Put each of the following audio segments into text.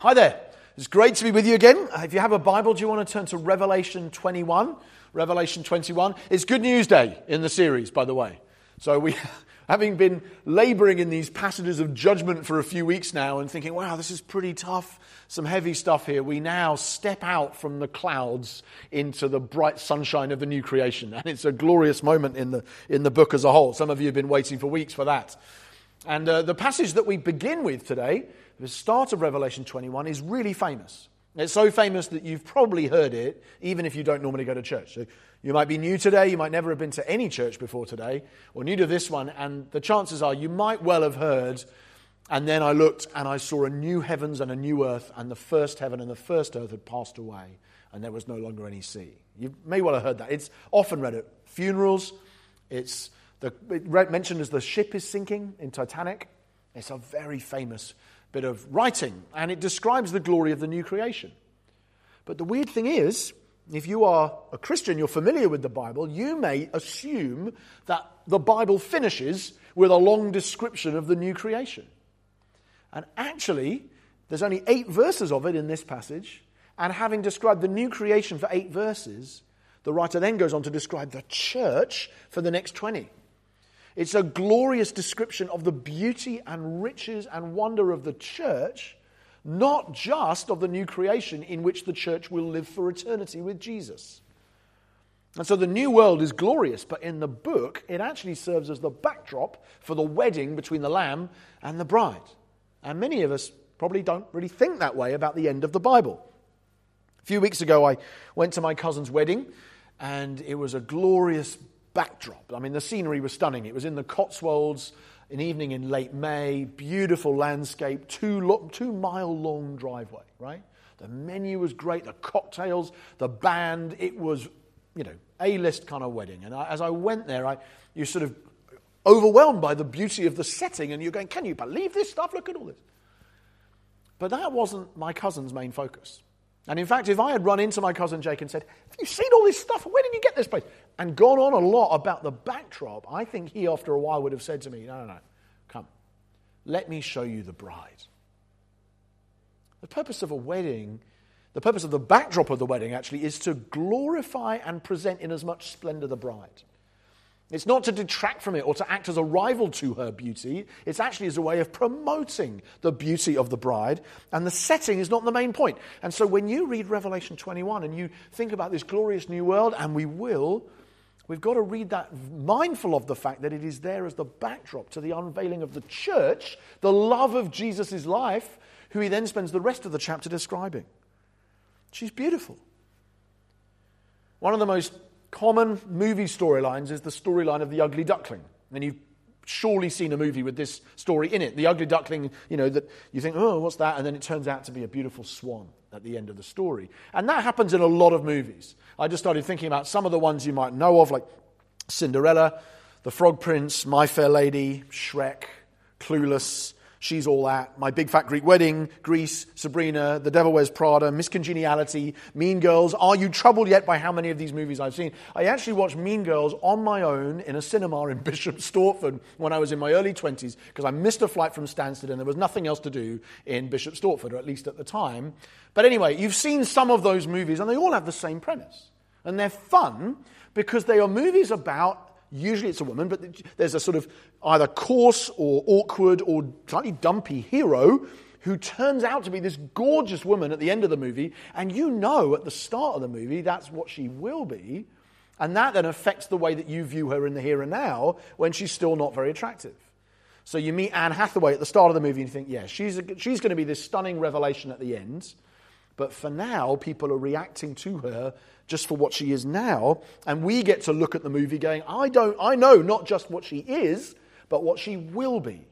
Hi there. It's great to be with you again. Uh, If you have a Bible, do you want to turn to Revelation 21? Revelation 21. It's Good News Day in the series, by the way. So we, having been laboring in these passages of judgment for a few weeks now and thinking, wow, this is pretty tough, some heavy stuff here, we now step out from the clouds into the bright sunshine of the new creation. And it's a glorious moment in the, in the book as a whole. Some of you have been waiting for weeks for that. And uh, the passage that we begin with today, the start of Revelation 21, is really famous. It's so famous that you've probably heard it, even if you don't normally go to church. So you might be new today, you might never have been to any church before today, or new to this one, and the chances are you might well have heard. And then I looked and I saw a new heavens and a new earth, and the first heaven and the first earth had passed away, and there was no longer any sea. You may well have heard that. It's often read at funerals. It's the, mentioned as the ship is sinking in Titanic. It's a very famous bit of writing, and it describes the glory of the new creation. But the weird thing is, if you are a Christian, you're familiar with the Bible, you may assume that the Bible finishes with a long description of the new creation. And actually, there's only eight verses of it in this passage, and having described the new creation for eight verses, the writer then goes on to describe the church for the next 20. It's a glorious description of the beauty and riches and wonder of the church, not just of the new creation in which the church will live for eternity with Jesus. And so the new world is glorious, but in the book, it actually serves as the backdrop for the wedding between the Lamb and the bride. And many of us probably don't really think that way about the end of the Bible. A few weeks ago, I went to my cousin's wedding, and it was a glorious backdrop. I mean, the scenery was stunning. It was in the Cotswolds, an evening in late May, beautiful landscape, two, lo- two mile long driveway, right? The menu was great, the cocktails, the band. It was, you know, A list kind of wedding. And I, as I went there, I, you sort of overwhelmed by the beauty of the setting, and you're going, can you believe this stuff? Look at all this. But that wasn't my cousin's main focus. And in fact, if I had run into my cousin Jake and said, Have you seen all this stuff? Where did you get this place? And gone on a lot about the backdrop, I think he, after a while, would have said to me, No, no, no, come. Let me show you the bride. The purpose of a wedding, the purpose of the backdrop of the wedding, actually, is to glorify and present in as much splendor the bride. It's not to detract from it or to act as a rival to her beauty. It's actually as a way of promoting the beauty of the bride. And the setting is not the main point. And so when you read Revelation 21 and you think about this glorious new world, and we will, we've got to read that mindful of the fact that it is there as the backdrop to the unveiling of the church, the love of Jesus' life, who he then spends the rest of the chapter describing. She's beautiful. One of the most common movie storylines is the storyline of the ugly duckling. And you've surely seen a movie with this story in it. The ugly duckling, you know, that you think, oh, what's that? And then it turns out to be a beautiful swan at the end of the story. And that happens in a lot of movies. I just started thinking about some of the ones you might know of, like Cinderella, The Frog Prince, My Fair Lady, Shrek, Clueless, She's All That, My Big Fat Greek Wedding, Grease, Sabrina, The Devil Wears Prada, Miss Congeniality, Mean Girls. Are you troubled yet by how many of these movies I've seen? I actually watched Mean Girls on my own in a cinema in Bishop Stortford when I was in my early 20s because I missed a flight from Stansted and there was nothing else to do in Bishop Stortford, or at least at the time. But anyway, you've seen some of those movies and they all have the same premise. And they're fun because they are movies about Usually it's a woman, but there's a sort of either coarse or awkward or slightly dumpy hero who turns out to be this gorgeous woman at the end of the movie, and you know at the start of the movie that's what she will be, and that then affects the way that you view her in the here and now when she's still not very attractive. So you meet Anne Hathaway at the start of the movie and you think, yeah, she's, she's going to be this stunning revelation at the end. But for now, people are reacting to her just for what she is now. And we get to look at the movie going, I, don't, I know not just what she is, but what she will be.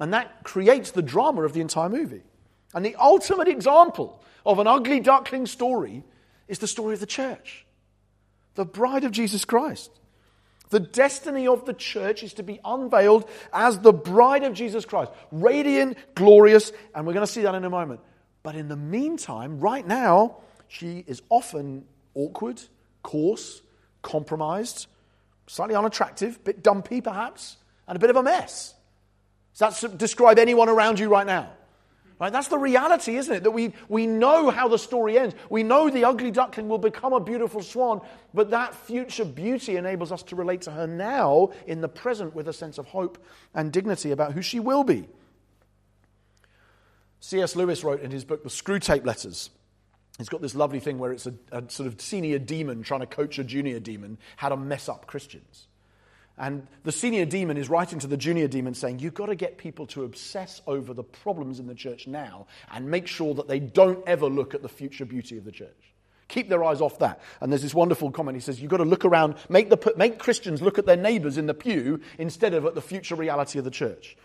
And that creates the drama of the entire movie. And the ultimate example of an ugly duckling story is the story of the church, the bride of Jesus Christ. The destiny of the church is to be unveiled as the bride of Jesus Christ, radiant, glorious, and we're going to see that in a moment. But in the meantime, right now, she is often awkward, coarse, compromised, slightly unattractive, a bit dumpy perhaps, and a bit of a mess. Does that describe anyone around you right now? Right? That's the reality, isn't it? That we, we know how the story ends. We know the ugly duckling will become a beautiful swan, but that future beauty enables us to relate to her now in the present with a sense of hope and dignity about who she will be. C.S. Lewis wrote in his book, The Screwtape Letters, he's got this lovely thing where it's a, a sort of senior demon trying to coach a junior demon how to mess up Christians. And the senior demon is writing to the junior demon saying, You've got to get people to obsess over the problems in the church now and make sure that they don't ever look at the future beauty of the church. Keep their eyes off that. And there's this wonderful comment. He says, You've got to look around, make, the, make Christians look at their neighbors in the pew instead of at the future reality of the church.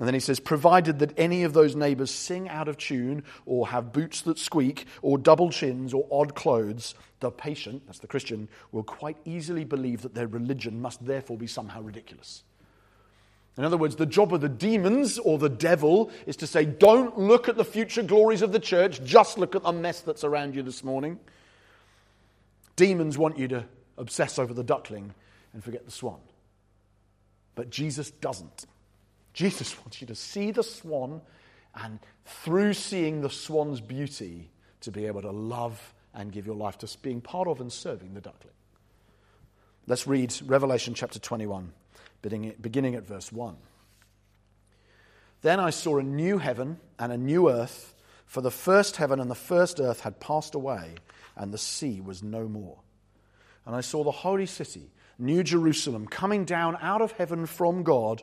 And then he says, provided that any of those neighbors sing out of tune, or have boots that squeak, or double chins, or odd clothes, the patient, that's the Christian, will quite easily believe that their religion must therefore be somehow ridiculous. In other words, the job of the demons or the devil is to say, don't look at the future glories of the church, just look at the mess that's around you this morning. Demons want you to obsess over the duckling and forget the swan. But Jesus doesn't. Jesus wants you to see the swan and through seeing the swan's beauty to be able to love and give your life to being part of and serving the duckling. Let's read Revelation chapter 21, beginning at verse 1. Then I saw a new heaven and a new earth, for the first heaven and the first earth had passed away, and the sea was no more. And I saw the holy city, New Jerusalem, coming down out of heaven from God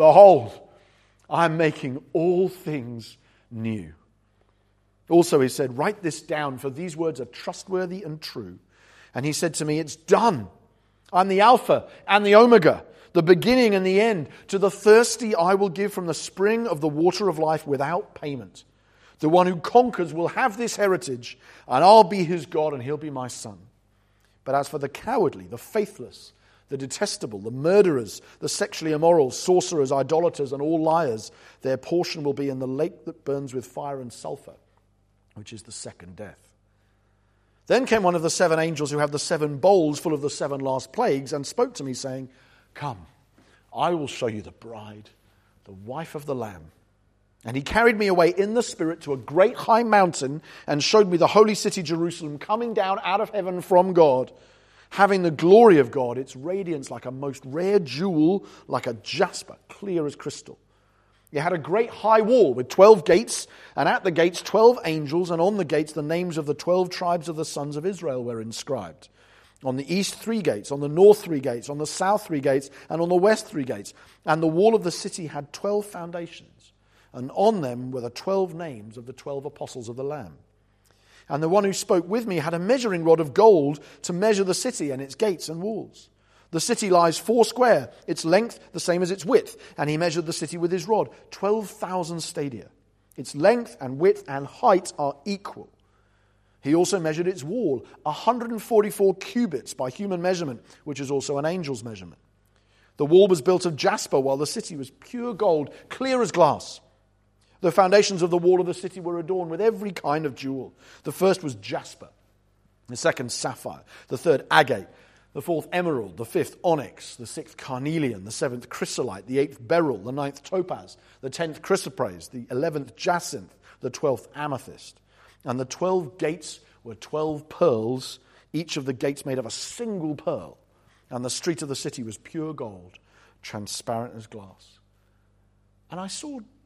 Behold, I am making all things new. Also, he said, Write this down, for these words are trustworthy and true. And he said to me, It's done. I'm the Alpha and the Omega, the beginning and the end. To the thirsty, I will give from the spring of the water of life without payment. The one who conquers will have this heritage, and I'll be his God, and he'll be my son. But as for the cowardly, the faithless, the detestable, the murderers, the sexually immoral, sorcerers, idolaters, and all liars, their portion will be in the lake that burns with fire and sulfur, which is the second death. Then came one of the seven angels who had the seven bowls full of the seven last plagues and spoke to me, saying, Come, I will show you the bride, the wife of the Lamb. And he carried me away in the Spirit to a great high mountain and showed me the holy city Jerusalem coming down out of heaven from God having the glory of God, its radiance like a most rare jewel, like a jasper, clear as crystal. It had a great high wall with 12 gates, and at the gates 12 angels, and on the gates the names of the 12 tribes of the sons of Israel were inscribed. On the east, three gates, on the north, three gates, on the south, three gates, and on the west, three gates. And the wall of the city had 12 foundations, and on them were the 12 names of the 12 apostles of the Lamb. And the one who spoke with me had a measuring rod of gold to measure the city and its gates and walls. The city lies four square, its length the same as its width. And he measured the city with his rod, 12,000 stadia. Its length and width and height are equal. He also measured its wall, 144 cubits by human measurement, which is also an angel's measurement. The wall was built of jasper, while the city was pure gold, clear as glass. The foundations of the wall of the city were adorned with every kind of jewel. The first was jasper, the second, sapphire, the third, agate, the fourth, emerald, the fifth, onyx, the sixth, carnelian, the seventh, chrysolite, the eighth, beryl, the ninth, topaz, the tenth, chrysoprase, the eleventh, jacinth, the twelfth, amethyst. And the twelve gates were twelve pearls, each of the gates made of a single pearl. And the street of the city was pure gold, transparent as glass. And I saw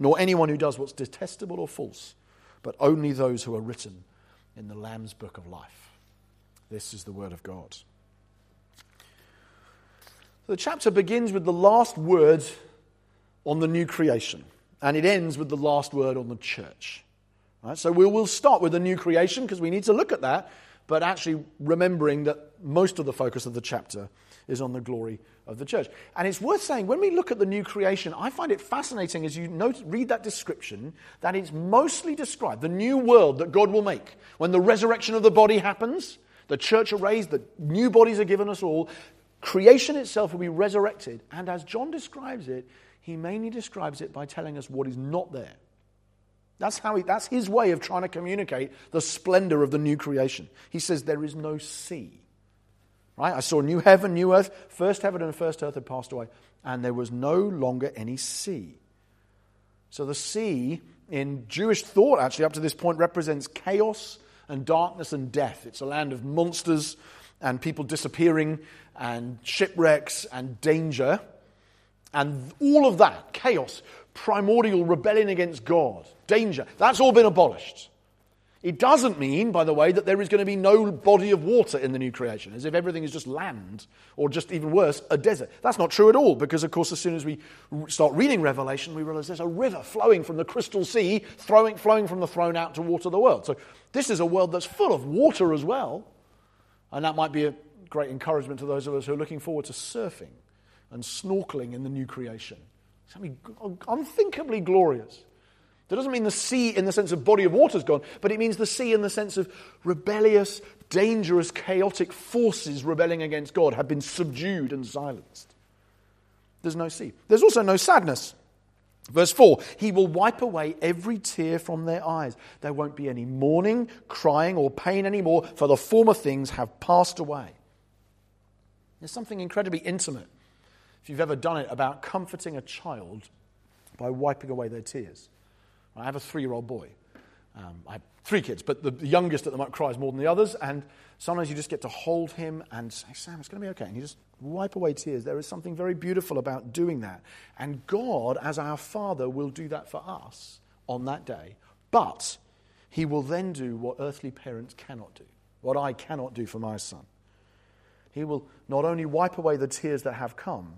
nor anyone who does what's detestable or false, but only those who are written in the Lamb's book of life. This is the word of God. The chapter begins with the last word on the new creation, and it ends with the last word on the church. Right? So we will start with the new creation because we need to look at that, but actually remembering that most of the focus of the chapter is on the glory of the church. And it's worth saying, when we look at the new creation, I find it fascinating as you note, read that description that it's mostly described, the new world that God will make. When the resurrection of the body happens, the church are raised, the new bodies are given us all, creation itself will be resurrected. And as John describes it, he mainly describes it by telling us what is not there. That's, how he, that's his way of trying to communicate the splendor of the new creation. He says, There is no sea. Right? I saw new heaven, new earth. First heaven and first earth had passed away, and there was no longer any sea. So the sea, in Jewish thought, actually, up to this point, represents chaos and darkness and death. It's a land of monsters and people disappearing and shipwrecks and danger. And all of that, chaos, primordial rebellion against God, danger, that's all been abolished. It doesn't mean, by the way, that there is going to be no body of water in the new creation, as if everything is just land, or just even worse, a desert. That's not true at all, because, of course, as soon as we start reading Revelation, we realize there's a river flowing from the crystal sea, throwing, flowing from the throne out to water the world. So, this is a world that's full of water as well. And that might be a great encouragement to those of us who are looking forward to surfing and snorkeling in the new creation. Something oh, unthinkably glorious. That doesn't mean the sea in the sense of body of water is gone, but it means the sea in the sense of rebellious, dangerous, chaotic forces rebelling against God have been subdued and silenced. There's no sea. There's also no sadness. Verse 4 He will wipe away every tear from their eyes. There won't be any mourning, crying, or pain anymore, for the former things have passed away. There's something incredibly intimate, if you've ever done it, about comforting a child by wiping away their tears. I have a three year old boy. Um, I have three kids, but the, the youngest at the moment cries more than the others. And sometimes you just get to hold him and say, Sam, it's going to be okay. And you just wipe away tears. There is something very beautiful about doing that. And God, as our Father, will do that for us on that day. But he will then do what earthly parents cannot do, what I cannot do for my son. He will not only wipe away the tears that have come,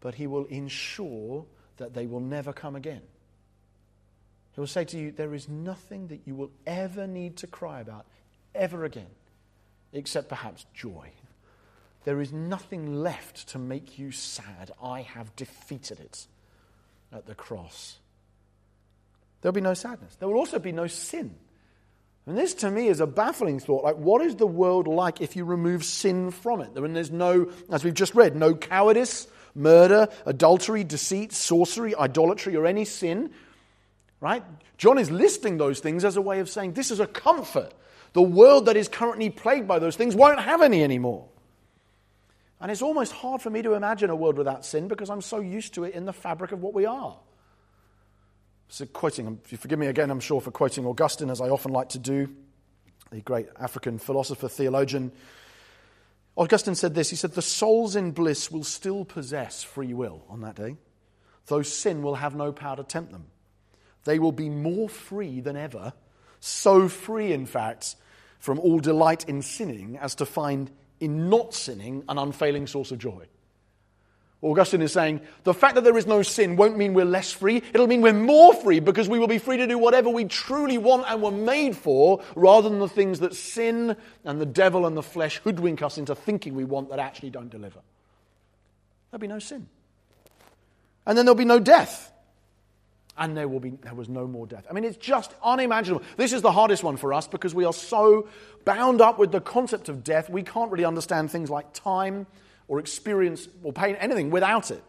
but he will ensure that they will never come again. He will say to you, There is nothing that you will ever need to cry about ever again, except perhaps joy. There is nothing left to make you sad. I have defeated it at the cross. There'll be no sadness. There will also be no sin. And this to me is a baffling thought. Like, what is the world like if you remove sin from it? When there's no, as we've just read, no cowardice, murder, adultery, deceit, sorcery, idolatry, or any sin Right? John is listing those things as a way of saying this is a comfort. The world that is currently plagued by those things won't have any anymore. And it's almost hard for me to imagine a world without sin because I'm so used to it in the fabric of what we are. So, quoting, if you forgive me again, I'm sure, for quoting Augustine, as I often like to do, the great African philosopher, theologian. Augustine said this He said, The souls in bliss will still possess free will on that day, though sin will have no power to tempt them. They will be more free than ever, so free, in fact, from all delight in sinning as to find in not sinning an unfailing source of joy. Augustine is saying the fact that there is no sin won't mean we're less free. It'll mean we're more free because we will be free to do whatever we truly want and were made for rather than the things that sin and the devil and the flesh hoodwink us into thinking we want that actually don't deliver. There'll be no sin. And then there'll be no death and there will be there was no more death. I mean, it's just unimaginable. This is the hardest one for us because we are so bound up with the concept of death, we can't really understand things like time or experience or pain, anything without it.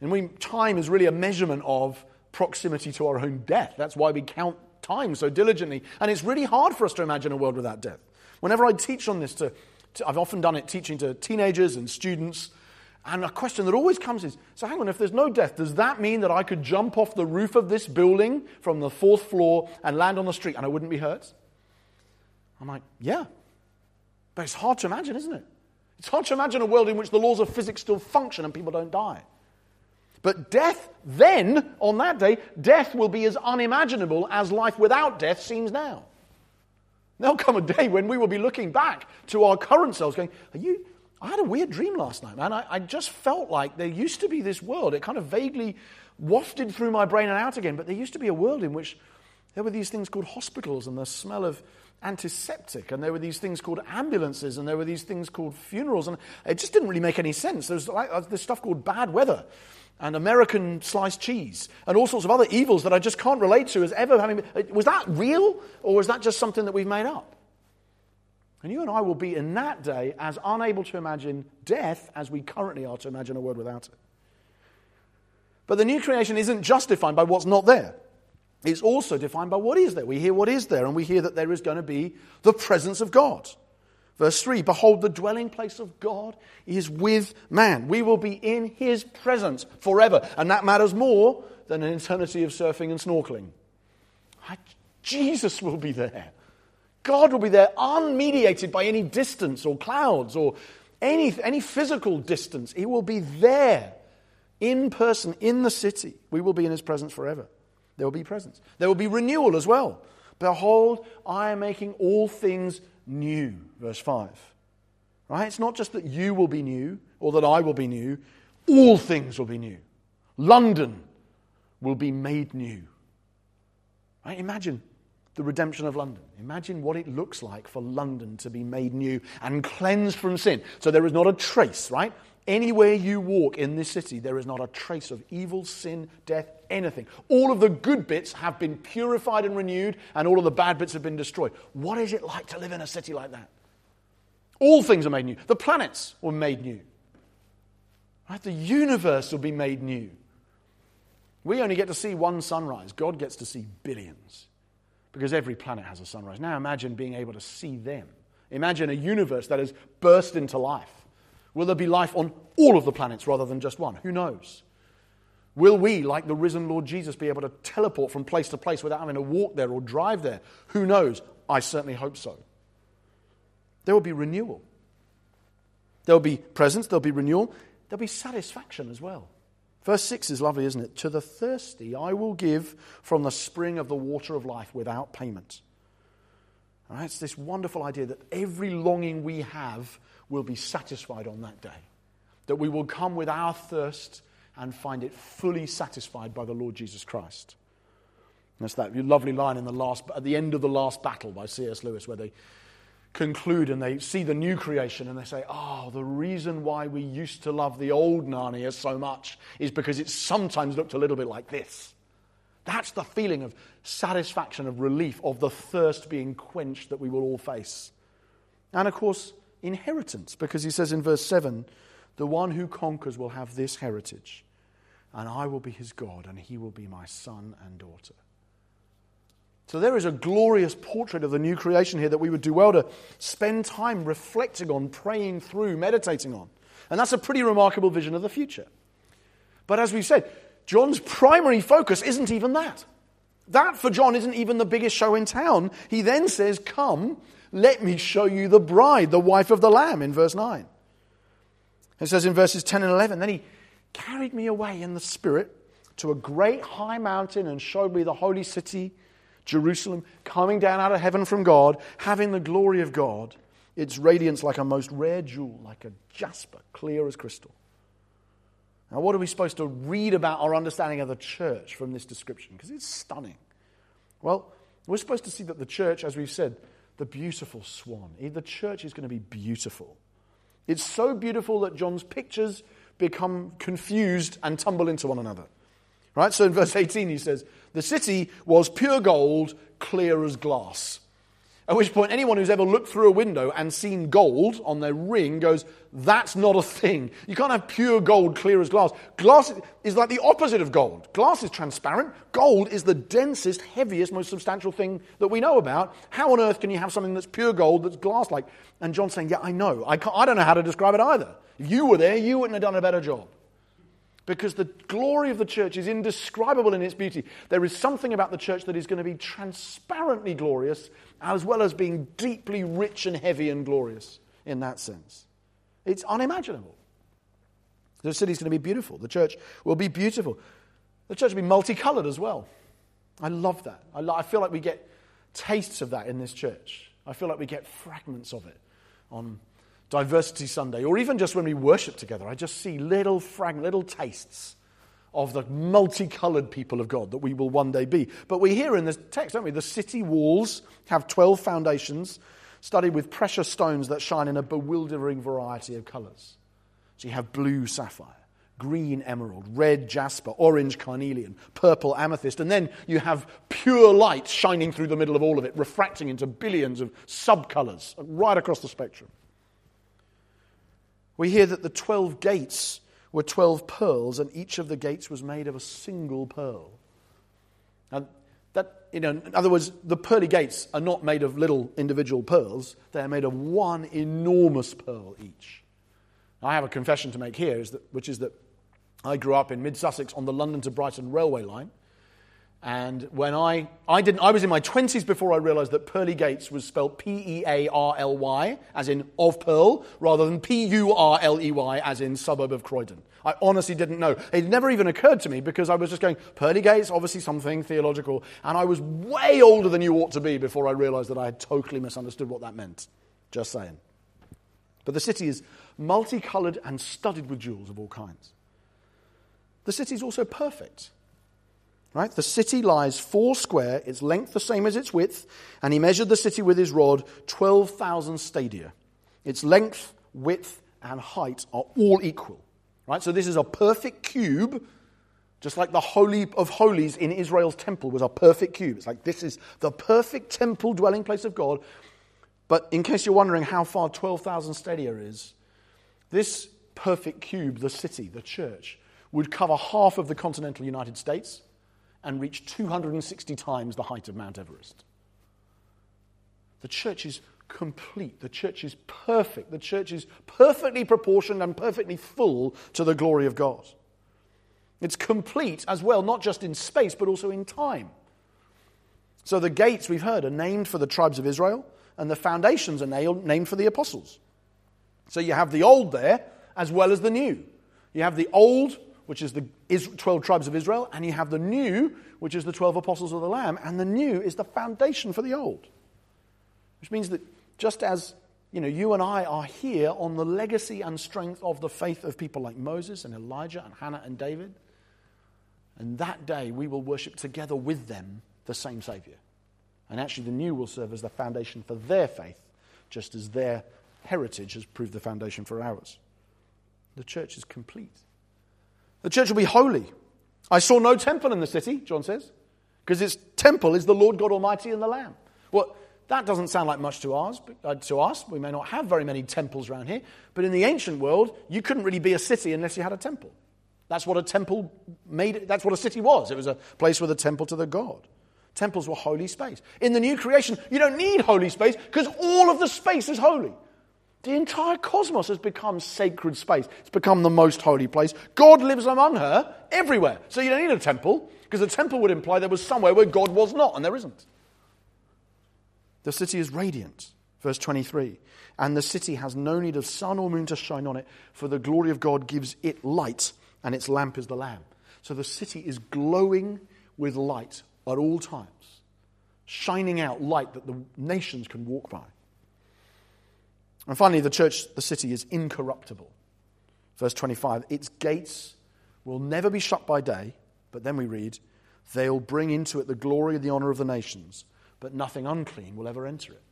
And we, time is really a measurement of proximity to our own death. That's why we count time so diligently. And it's really hard for us to imagine a world without death. Whenever I teach on this to, to I've often done it teaching to teenagers and students and a question that always comes is so hang on, if there's no death, does that mean that I could jump off the roof of this building from the fourth floor and land on the street and I wouldn't be hurt? I'm like, yeah. But it's hard to imagine, isn't it? It's hard to imagine a world in which the laws of physics still function and people don't die. But death, then, on that day, death will be as unimaginable as life without death seems now. There'll come a day when we will be looking back to our current selves going, Are you? I had a weird dream last night, man. I, I just felt like there used to be this world. It kind of vaguely wafted through my brain and out again, but there used to be a world in which there were these things called hospitals and the smell of antiseptic, and there were these things called ambulances, and there were these things called funerals, and it just didn't really make any sense. There was like, uh, this stuff called bad weather and American sliced cheese and all sorts of other evils that I just can't relate to as ever having. Uh, was that real, or was that just something that we've made up? And you and I will be in that day as unable to imagine death as we currently are to imagine a world without it. But the new creation isn't justified by what's not there. It's also defined by what is there. We hear what is there, and we hear that there is going to be the presence of God. Verse 3 Behold, the dwelling place of God is with man. We will be in his presence forever. And that matters more than an eternity of surfing and snorkeling. Jesus will be there. God will be there, unmediated by any distance or clouds or any, any physical distance. He will be there in person in the city. We will be in his presence forever. There will be presence. There will be renewal as well. Behold, I am making all things new. Verse 5. Right? It's not just that you will be new or that I will be new, all things will be new. London will be made new. Right? Imagine the redemption of London. Imagine what it looks like for London to be made new and cleansed from sin. So there is not a trace, right? Anywhere you walk in this city, there is not a trace of evil, sin, death, anything. All of the good bits have been purified and renewed, and all of the bad bits have been destroyed. What is it like to live in a city like that? All things are made new. The planets were made new. Right? The universe will be made new. We only get to see one sunrise. God gets to see billions because every planet has a sunrise. Now imagine being able to see them. Imagine a universe that has burst into life. Will there be life on all of the planets rather than just one? Who knows? Will we, like the risen Lord Jesus, be able to teleport from place to place without having to walk there or drive there? Who knows? I certainly hope so. There will be renewal. There will be presence, there'll be renewal, there'll be satisfaction as well. Verse 6 is lovely, isn't it? To the thirsty I will give from the spring of the water of life without payment. All right, it's this wonderful idea that every longing we have will be satisfied on that day. That we will come with our thirst and find it fully satisfied by the Lord Jesus Christ. And That's that lovely line in the last, at the end of the last battle by C.S. Lewis, where they conclude and they see the new creation and they say, Oh, the reason why we used to love the old Narnia so much is because it sometimes looked a little bit like this. That's the feeling of satisfaction, of relief, of the thirst being quenched that we will all face. And of course, inheritance, because he says in verse 7 the one who conquers will have this heritage, and I will be his God, and he will be my son and daughter. So there is a glorious portrait of the new creation here that we would do well to spend time reflecting on, praying through, meditating on. And that's a pretty remarkable vision of the future. But as we've said, John's primary focus isn't even that. That for John isn't even the biggest show in town. He then says, Come, let me show you the bride, the wife of the Lamb, in verse 9. It says in verses 10 and 11, Then he carried me away in the Spirit to a great high mountain and showed me the holy city, Jerusalem, coming down out of heaven from God, having the glory of God, its radiance like a most rare jewel, like a jasper, clear as crystal. Now, what are we supposed to read about our understanding of the church from this description? Because it's stunning. Well, we're supposed to see that the church, as we've said, the beautiful swan. The church is going to be beautiful. It's so beautiful that John's pictures become confused and tumble into one another. Right? So in verse 18, he says, The city was pure gold, clear as glass. At which point, anyone who's ever looked through a window and seen gold on their ring goes, That's not a thing. You can't have pure gold clear as glass. Glass is like the opposite of gold. Glass is transparent. Gold is the densest, heaviest, most substantial thing that we know about. How on earth can you have something that's pure gold that's glass like? And John's saying, Yeah, I know. I, I don't know how to describe it either. If you were there, you wouldn't have done a better job because the glory of the church is indescribable in its beauty. There is something about the church that is going to be transparently glorious, as well as being deeply rich and heavy and glorious in that sense. It's unimaginable. The city is going to be beautiful. The church will be beautiful. The church will be multicolored as well. I love that. I, lo- I feel like we get tastes of that in this church. I feel like we get fragments of it on Diversity Sunday, or even just when we worship together. I just see little fragments, little tastes of the multicolored people of God that we will one day be. But we hear in this text, don't we? The city walls have 12 foundations studded with precious stones that shine in a bewildering variety of colors. So you have blue sapphire, green emerald, red jasper, orange carnelian, purple amethyst, and then you have pure light shining through the middle of all of it, refracting into billions of subcolors right across the spectrum. We hear that the 12 gates were 12 pearls, and each of the gates was made of a single pearl. And that, you know, in other words, the pearly gates are not made of little individual pearls, they're made of one enormous pearl each. I have a confession to make here, is that, which is that I grew up in mid Sussex on the London to Brighton railway line. And when I, I didn't, I was in my 20s before I realized that Pearly Gates was spelled P E A R L Y, as in of Pearl, rather than P U R L E Y, as in suburb of Croydon. I honestly didn't know. It never even occurred to me because I was just going, Pearly Gates, obviously something theological. And I was way older than you ought to be before I realized that I had totally misunderstood what that meant. Just saying. But the city is multicolored and studded with jewels of all kinds. The city is also perfect. Right? The city lies four square, its length the same as its width, and he measured the city with his rod 12,000 stadia. Its length, width, and height are all equal. Right? So this is a perfect cube, just like the Holy of Holies in Israel's temple was a perfect cube. It's like this is the perfect temple dwelling place of God. But in case you're wondering how far 12,000 stadia is, this perfect cube, the city, the church, would cover half of the continental United States and reach 260 times the height of Mount Everest. The church is complete. The church is perfect. The church is perfectly proportioned and perfectly full to the glory of God. It's complete as well, not just in space, but also in time. So the gates, we've heard, are named for the tribes of Israel, and the foundations are named for the apostles. So you have the old there as well as the new. You have the old which is the 12 tribes of Israel, and you have the new, which is the 12 apostles of the Lamb, and the new is the foundation for the old. Which means that just as you know, you and I are here on the legacy and strength of the faith of people like Moses and Elijah and Hannah and David. And that day we will worship together with them the same Savior. And actually, the new will serve as the foundation for their faith, just as their heritage has proved the foundation for ours. The church is complete. The church will be holy. I saw no temple in the city, John says, because its temple is the Lord God Almighty and the Lamb. Well, that doesn't sound like much to us, uh, to us. We may not have very many temples around here, but in the ancient world, you couldn't really be a city unless you had a temple. That's what a temple made. That's what a city was. It was a place with a temple to the God. Temples were holy space. In the new creation, you don't need holy space because all of the space is holy. The entire cosmos has become sacred space. It's become the most holy place. God lives among her everywhere. So you don't need a temple, because a temple would imply there was somewhere where God was not, and there isn't. The city is radiant. Verse 23. And the city has no need of sun or moon to shine on it, for the glory of God gives it light, and its lamp is the Lamb. So the city is glowing with light at all times, shining out light that the nations can walk by. And finally, the church, the city, is incorruptible. Verse 25 its gates will never be shut by day, but then we read, they'll bring into it the glory and the honor of the nations, but nothing unclean will ever enter it.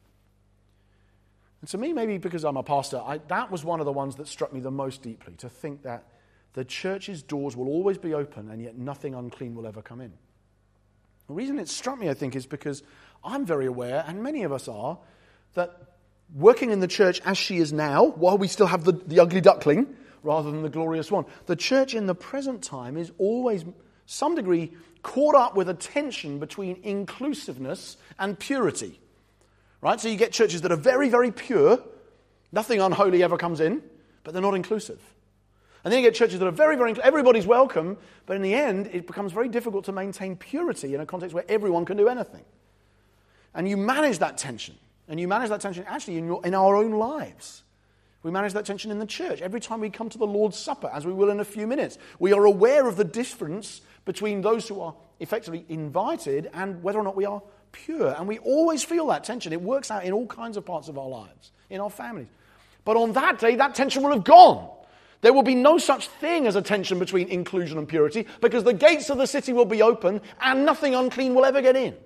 And to me, maybe because I'm a pastor, I, that was one of the ones that struck me the most deeply to think that the church's doors will always be open and yet nothing unclean will ever come in. The reason it struck me, I think, is because I'm very aware, and many of us are, that working in the church as she is now, while we still have the, the ugly duckling rather than the glorious one. The church in the present time is always, some degree, caught up with a tension between inclusiveness and purity. Right? So you get churches that are very, very pure, nothing unholy ever comes in, but they're not inclusive. And then you get churches that are very, very, everybody's welcome, but in the end, it becomes very difficult to maintain purity in a context where everyone can do anything. And you manage that tension. And you manage that tension actually in, your, in our own lives. We manage that tension in the church. Every time we come to the Lord's Supper, as we will in a few minutes, we are aware of the difference between those who are effectively invited and whether or not we are pure. And we always feel that tension. It works out in all kinds of parts of our lives, in our families. But on that day, that tension will have gone. There will be no such thing as a tension between inclusion and purity because the gates of the city will be open and nothing unclean will ever get in.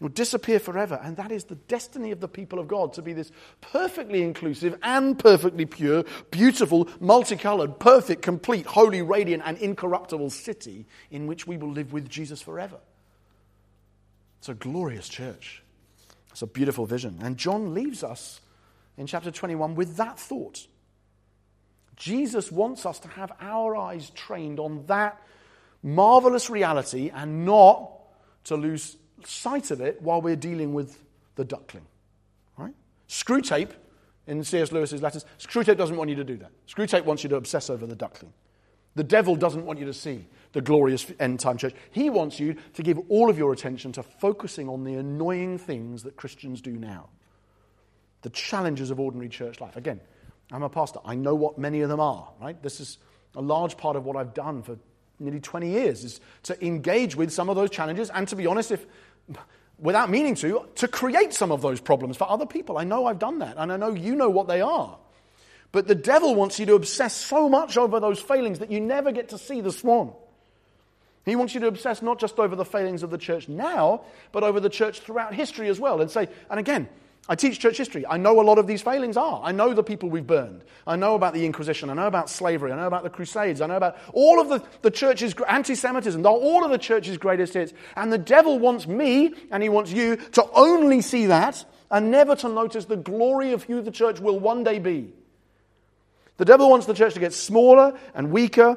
Will disappear forever. And that is the destiny of the people of God to be this perfectly inclusive and perfectly pure, beautiful, multicolored, perfect, complete, holy, radiant, and incorruptible city in which we will live with Jesus forever. It's a glorious church. It's a beautiful vision. And John leaves us in chapter 21 with that thought. Jesus wants us to have our eyes trained on that marvelous reality and not to lose sight of it while we're dealing with the duckling. Right? Screwtape, in C.S. Lewis's letters, Screwtape doesn't want you to do that. Screwtape wants you to obsess over the duckling. The devil doesn't want you to see the glorious end time church. He wants you to give all of your attention to focusing on the annoying things that Christians do now the challenges of ordinary church life. Again, I'm a pastor. I know what many of them are, right? This is a large part of what I've done for nearly 20 years is to engage with some of those challenges and to be honest if without meaning to to create some of those problems for other people. I know I've done that and I know you know what they are. But the devil wants you to obsess so much over those failings that you never get to see the swan. He wants you to obsess not just over the failings of the church now, but over the church throughout history as well and say and again I teach church history. I know a lot of these failings are. I know the people we've burned. I know about the Inquisition. I know about slavery. I know about the Crusades. I know about all of the, the church's anti Semitism, all of the church's greatest hits. And the devil wants me and he wants you to only see that and never to notice the glory of who the church will one day be. The devil wants the church to get smaller and weaker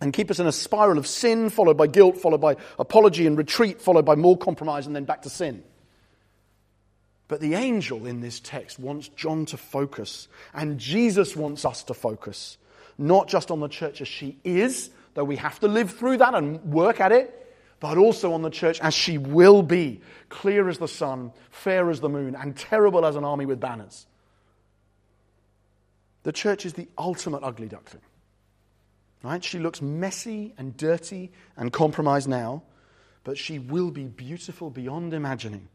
and keep us in a spiral of sin, followed by guilt, followed by apology and retreat, followed by more compromise, and then back to sin. But the angel in this text wants John to focus, and Jesus wants us to focus, not just on the church as she is, though we have to live through that and work at it, but also on the church as she will be, clear as the sun, fair as the moon, and terrible as an army with banners. The church is the ultimate ugly duckling. Right? She looks messy and dirty and compromised now, but she will be beautiful beyond imagining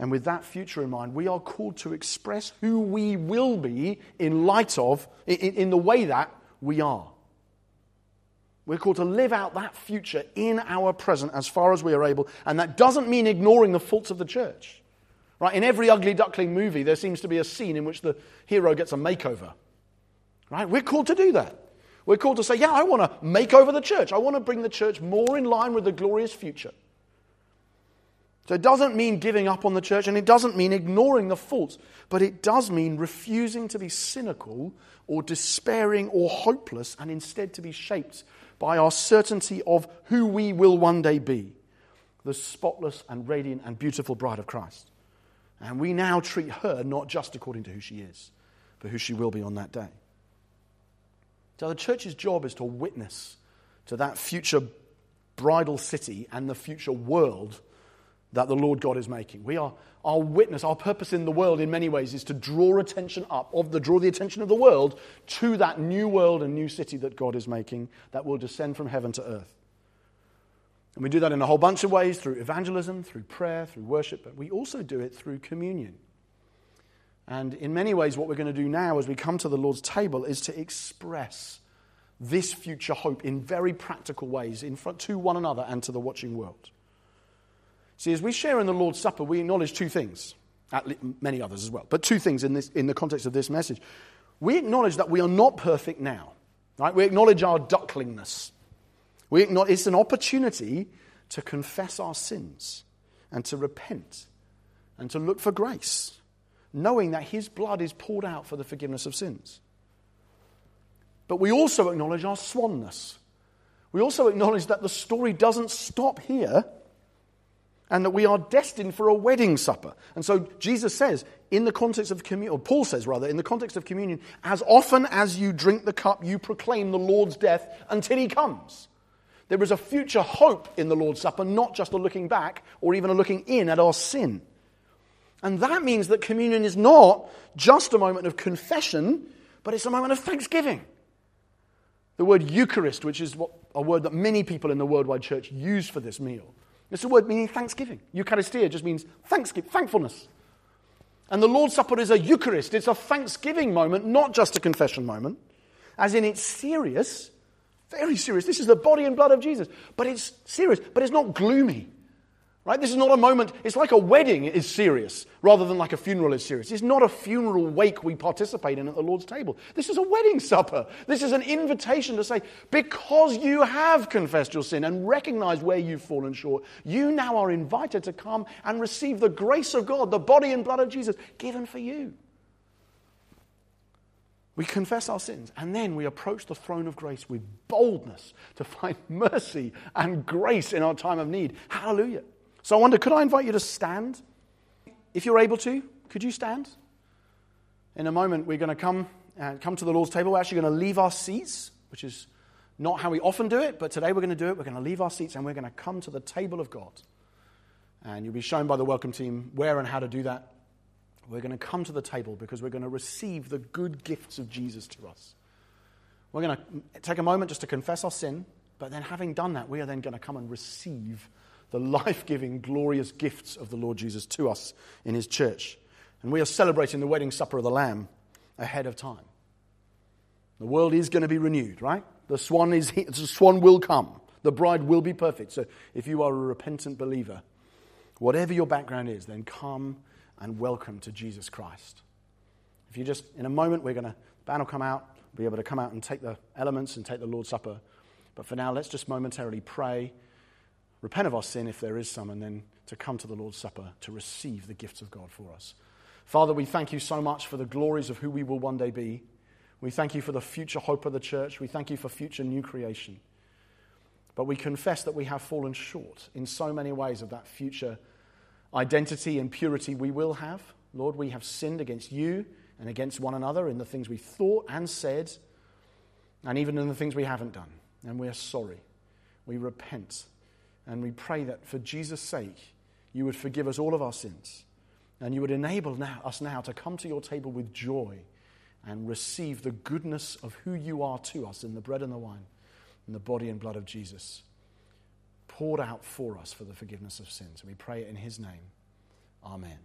and with that future in mind, we are called to express who we will be in light of, in, in, the way that we are. We're called to live out that future in our present as far as we are able. And that doesn't mean ignoring the faults of the church. Right? In every ugly duckling movie, there seems to be a scene in which the hero gets a makeover. Right? We're called to do that. We're called to say, yeah, I want to make over the church. I want to bring the church more in line with the glorious future. So it doesn't mean giving up on the church and it doesn't mean ignoring the faults, but it does mean refusing to be cynical or despairing or hopeless and instead to be shaped by our certainty of who we will one day be the spotless and radiant and beautiful bride of Christ. And we now treat her not just according to who she is, but who she will be on that day. So the church's job is to witness to that future bridal city and the future world that the Lord God is making. We are our witness, our purpose in the world in many ways is to draw attention up of the draw the attention of the world to that new world and new city that God is making that will descend from heaven to earth. And we do that in a whole bunch of ways through evangelism, through prayer, through worship, but we also do it through communion. And in many ways, what we're going to do now as we come to the Lord's table is to express this future hope in very practical ways in front to one another and to the watching world. See, as we share in the Lord's Supper, we acknowledge two things, many others as well, but two things in, this, in the context of this message. We acknowledge that we are not perfect now, right? We acknowledge our ducklingness. We acknowledge, it's an opportunity to confess our sins and to repent and to look for grace, knowing that His blood is poured out for the forgiveness of sins. But we also acknowledge our swanness. We also acknowledge that the story doesn't stop here and that we are destined for a wedding supper. And so Jesus says, in the context of communion, or Paul says rather, in the context of communion, as often as you drink the cup, you proclaim the Lord's death until he comes. There is a future hope in the Lord's Supper, not just a looking back or even a looking in at our sin. And that means that communion is not just a moment of confession, but it's a moment of thanksgiving. The word Eucharist, which is what, a word that many people in the worldwide church use for this meal, It's a word meaning thanksgiving. Eucharistia just means thanksgiving, thankfulness. And the Lord's Supper is a Eucharist. It's a thanksgiving moment, not just a confession moment. As in, it's serious, very serious. This is the body and blood of Jesus. But it's serious, but it's not gloomy. Right? This is not a moment, it's like a wedding is serious rather than like a funeral is serious. It's not a funeral wake we participate in at the Lord's table. This is a wedding supper. This is an invitation to say, because you have confessed your sin and recognized where you've fallen short, you now are invited to come and receive the grace of God, the body and blood of Jesus given for you. We confess our sins and then we approach the throne of grace with boldness to find mercy and grace in our time of need. Hallelujah. So I wonder, could I invite you to stand? If you're able to, could you stand? In a moment, we're going to come, uh, come to the Lord's table. We're actually going to leave our seats, which is not how we often do it, but today we're going to do it. We're going to leave our seats and we're going to come to the table of God. And you'll be shown by the welcome team where and how to do that. We're going to come to the table because we're going to receive the good gifts of Jesus to us. We're going to take a moment just to confess our sin, but then having done that, we are then going to come and receive the life giving, glorious gifts of the Lord Jesus to us in his church. And we are celebrating the wedding supper of the Lamb ahead of time. The world is going to be renewed, right? The swan, is, the swan will come. The bride will be perfect. So if you are a repentant believer, whatever your background is, then come and welcome to Jesus Christ. If you just, in a moment, we're going to, band will come out, be able to come out and take the elements and take the Lord's Supper. But for now, let's just momentarily pray repent of our sin if there is some, and then to come to the Lord's Supper to receive the gifts of God for us. Father, we thank you so much for the glories of who we will one day be. We thank you for the future hope of the church. We thank you for future new creation. But we confess that we have fallen short in so many ways of that future identity and purity we will have. Lord, we have sinned against you and against one another in the things we thought and said, and even in the things we haven't done. And we are sorry. We repent. And we pray that for Jesus' sake, you would forgive us all of our sins. And you would enable now, us now to come to your table with joy and receive the goodness of who you are to us in the bread and the wine, in the body and blood of Jesus, poured out for us for the forgiveness of sins. And we pray it in his name. Amen.